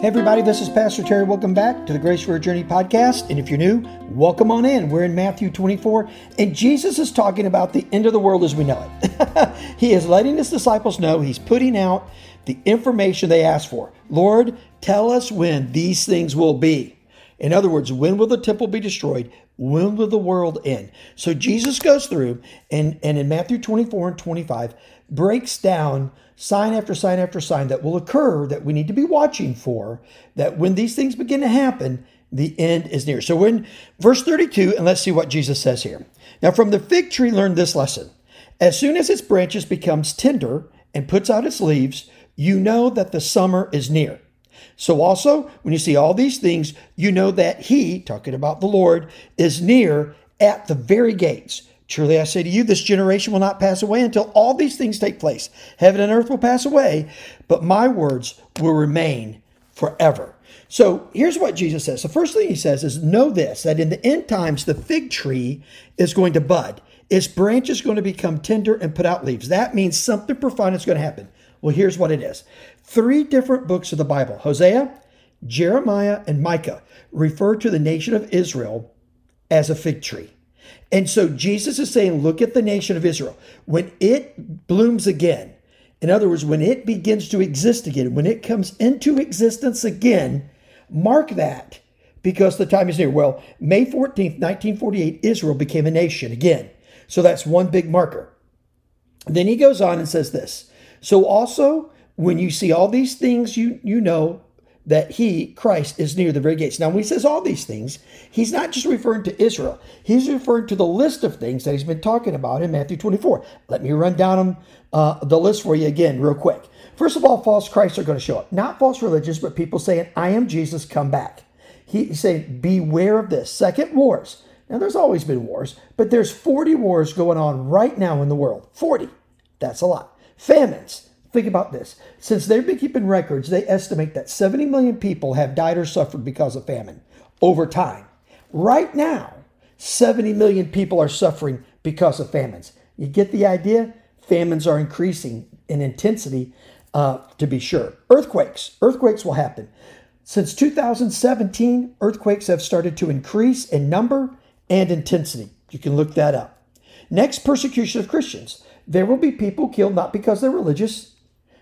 Hey, everybody, this is Pastor Terry. Welcome back to the Grace for Your Journey podcast. And if you're new, welcome on in. We're in Matthew 24, and Jesus is talking about the end of the world as we know it. he is letting his disciples know he's putting out the information they asked for. Lord, tell us when these things will be. In other words, when will the temple be destroyed? When will the world end? So Jesus goes through and, and in Matthew 24 and 25 breaks down sign after sign after sign that will occur that we need to be watching for, that when these things begin to happen, the end is near. So in verse 32, and let's see what Jesus says here. Now from the fig tree learn this lesson. As soon as its branches becomes tender and puts out its leaves, you know that the summer is near. So also, when you see all these things, you know that he, talking about the Lord, is near at the very gates. Truly I say to you, this generation will not pass away until all these things take place. Heaven and earth will pass away, but my words will remain forever. So here's what Jesus says. The first thing he says is know this that in the end times, the fig tree is going to bud. Its branch is going to become tender and put out leaves. That means something profound is going to happen. Well, here's what it is three different books of the Bible Hosea, Jeremiah, and Micah refer to the nation of Israel as a fig tree. And so Jesus is saying, look at the nation of Israel. When it blooms again, in other words, when it begins to exist again, when it comes into existence again, mark that because the time is near. Well, May 14th, 1948, Israel became a nation again. So that's one big marker. Then he goes on and says this. So also, when you see all these things, you, you know that he, Christ, is near the very gates. Now, when he says all these things, he's not just referring to Israel, he's referring to the list of things that he's been talking about in Matthew 24. Let me run down uh, the list for you again, real quick. First of all, false Christs are going to show up. Not false religions, but people saying, I am Jesus, come back. He, he's saying, beware of this. Second, wars. Now, there's always been wars, but there's 40 wars going on right now in the world. 40. That's a lot. Famines. Think about this. Since they've been keeping records, they estimate that 70 million people have died or suffered because of famine over time. Right now, 70 million people are suffering because of famines. You get the idea? Famines are increasing in intensity, uh, to be sure. Earthquakes. Earthquakes will happen. Since 2017, earthquakes have started to increase in number and intensity. You can look that up. Next, persecution of Christians. There will be people killed not because they're religious,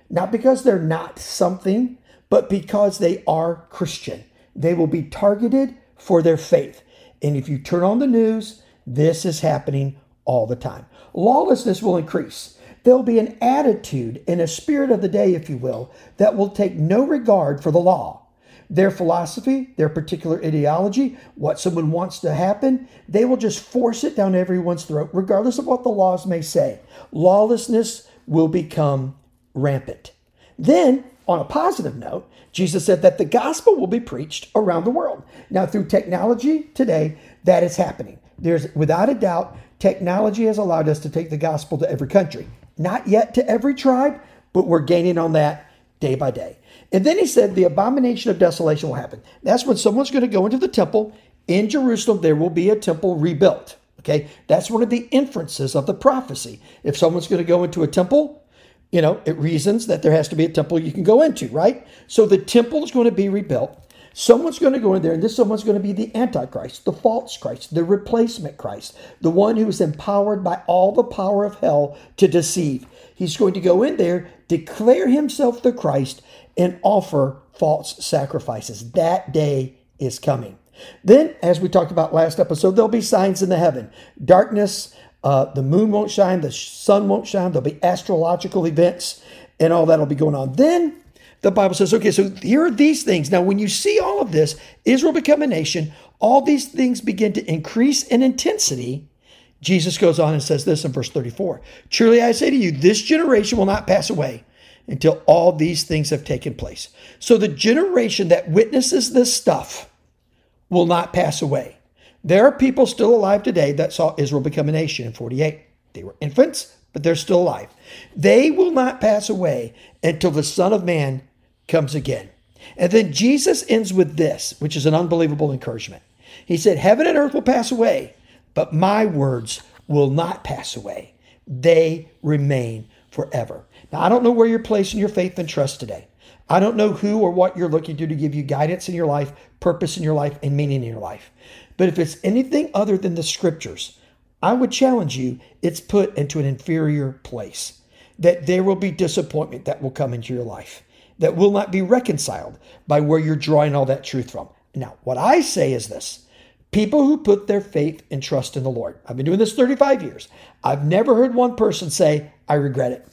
not because they're not something, but because they are Christian. They will be targeted for their faith. And if you turn on the news, this is happening all the time. Lawlessness will increase. There'll be an attitude and a spirit of the day, if you will, that will take no regard for the law. Their philosophy, their particular ideology, what someone wants to happen, they will just force it down everyone's throat, regardless of what the laws may say. Lawlessness will become rampant. Then, on a positive note, Jesus said that the gospel will be preached around the world. Now, through technology today, that is happening. There's, without a doubt, technology has allowed us to take the gospel to every country. Not yet to every tribe, but we're gaining on that day by day. And then he said the abomination of desolation will happen. That's when someone's going to go into the temple in Jerusalem, there will be a temple rebuilt. Okay, that's one of the inferences of the prophecy. If someone's going to go into a temple, you know, it reasons that there has to be a temple you can go into, right? So the temple is going to be rebuilt. Someone's going to go in there, and this someone's going to be the Antichrist, the false Christ, the replacement Christ, the one who is empowered by all the power of hell to deceive. He's going to go in there, declare himself the Christ, and offer false sacrifices. That day is coming. Then, as we talked about last episode, there'll be signs in the heaven darkness, uh, the moon won't shine, the sun won't shine. There'll be astrological events, and all that'll be going on. Then the Bible says, okay, so here are these things. Now, when you see all of this, Israel become a nation, all these things begin to increase in intensity. Jesus goes on and says this in verse 34 Truly I say to you, this generation will not pass away until all these things have taken place. So the generation that witnesses this stuff will not pass away. There are people still alive today that saw Israel become a nation in 48. They were infants, but they're still alive. They will not pass away until the Son of Man comes again. And then Jesus ends with this, which is an unbelievable encouragement. He said, Heaven and earth will pass away, but my words will not pass away. They remain forever. Now, I don't know where you're placing your faith and trust today. I don't know who or what you're looking to to give you guidance in your life, purpose in your life, and meaning in your life. But if it's anything other than the scriptures, I would challenge you, it's put into an inferior place. That there will be disappointment that will come into your life that will not be reconciled by where you're drawing all that truth from. Now, what I say is this people who put their faith and trust in the Lord. I've been doing this 35 years. I've never heard one person say, I regret it.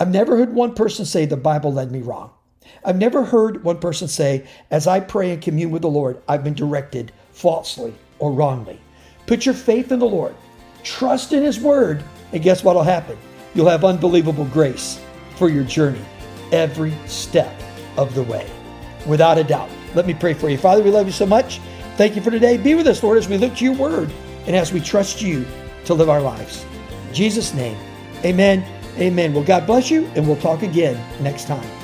I've never heard one person say, the Bible led me wrong. I've never heard one person say, as I pray and commune with the Lord, I've been directed falsely or wrongly. Put your faith in the Lord, trust in His Word, and guess what will happen? You'll have unbelievable grace for your journey every step of the way. Without a doubt. Let me pray for you. Father, we love you so much. Thank you for today. Be with us, Lord, as we look to your word and as we trust you to live our lives. In Jesus' name, amen. Amen. Well, God bless you, and we'll talk again next time.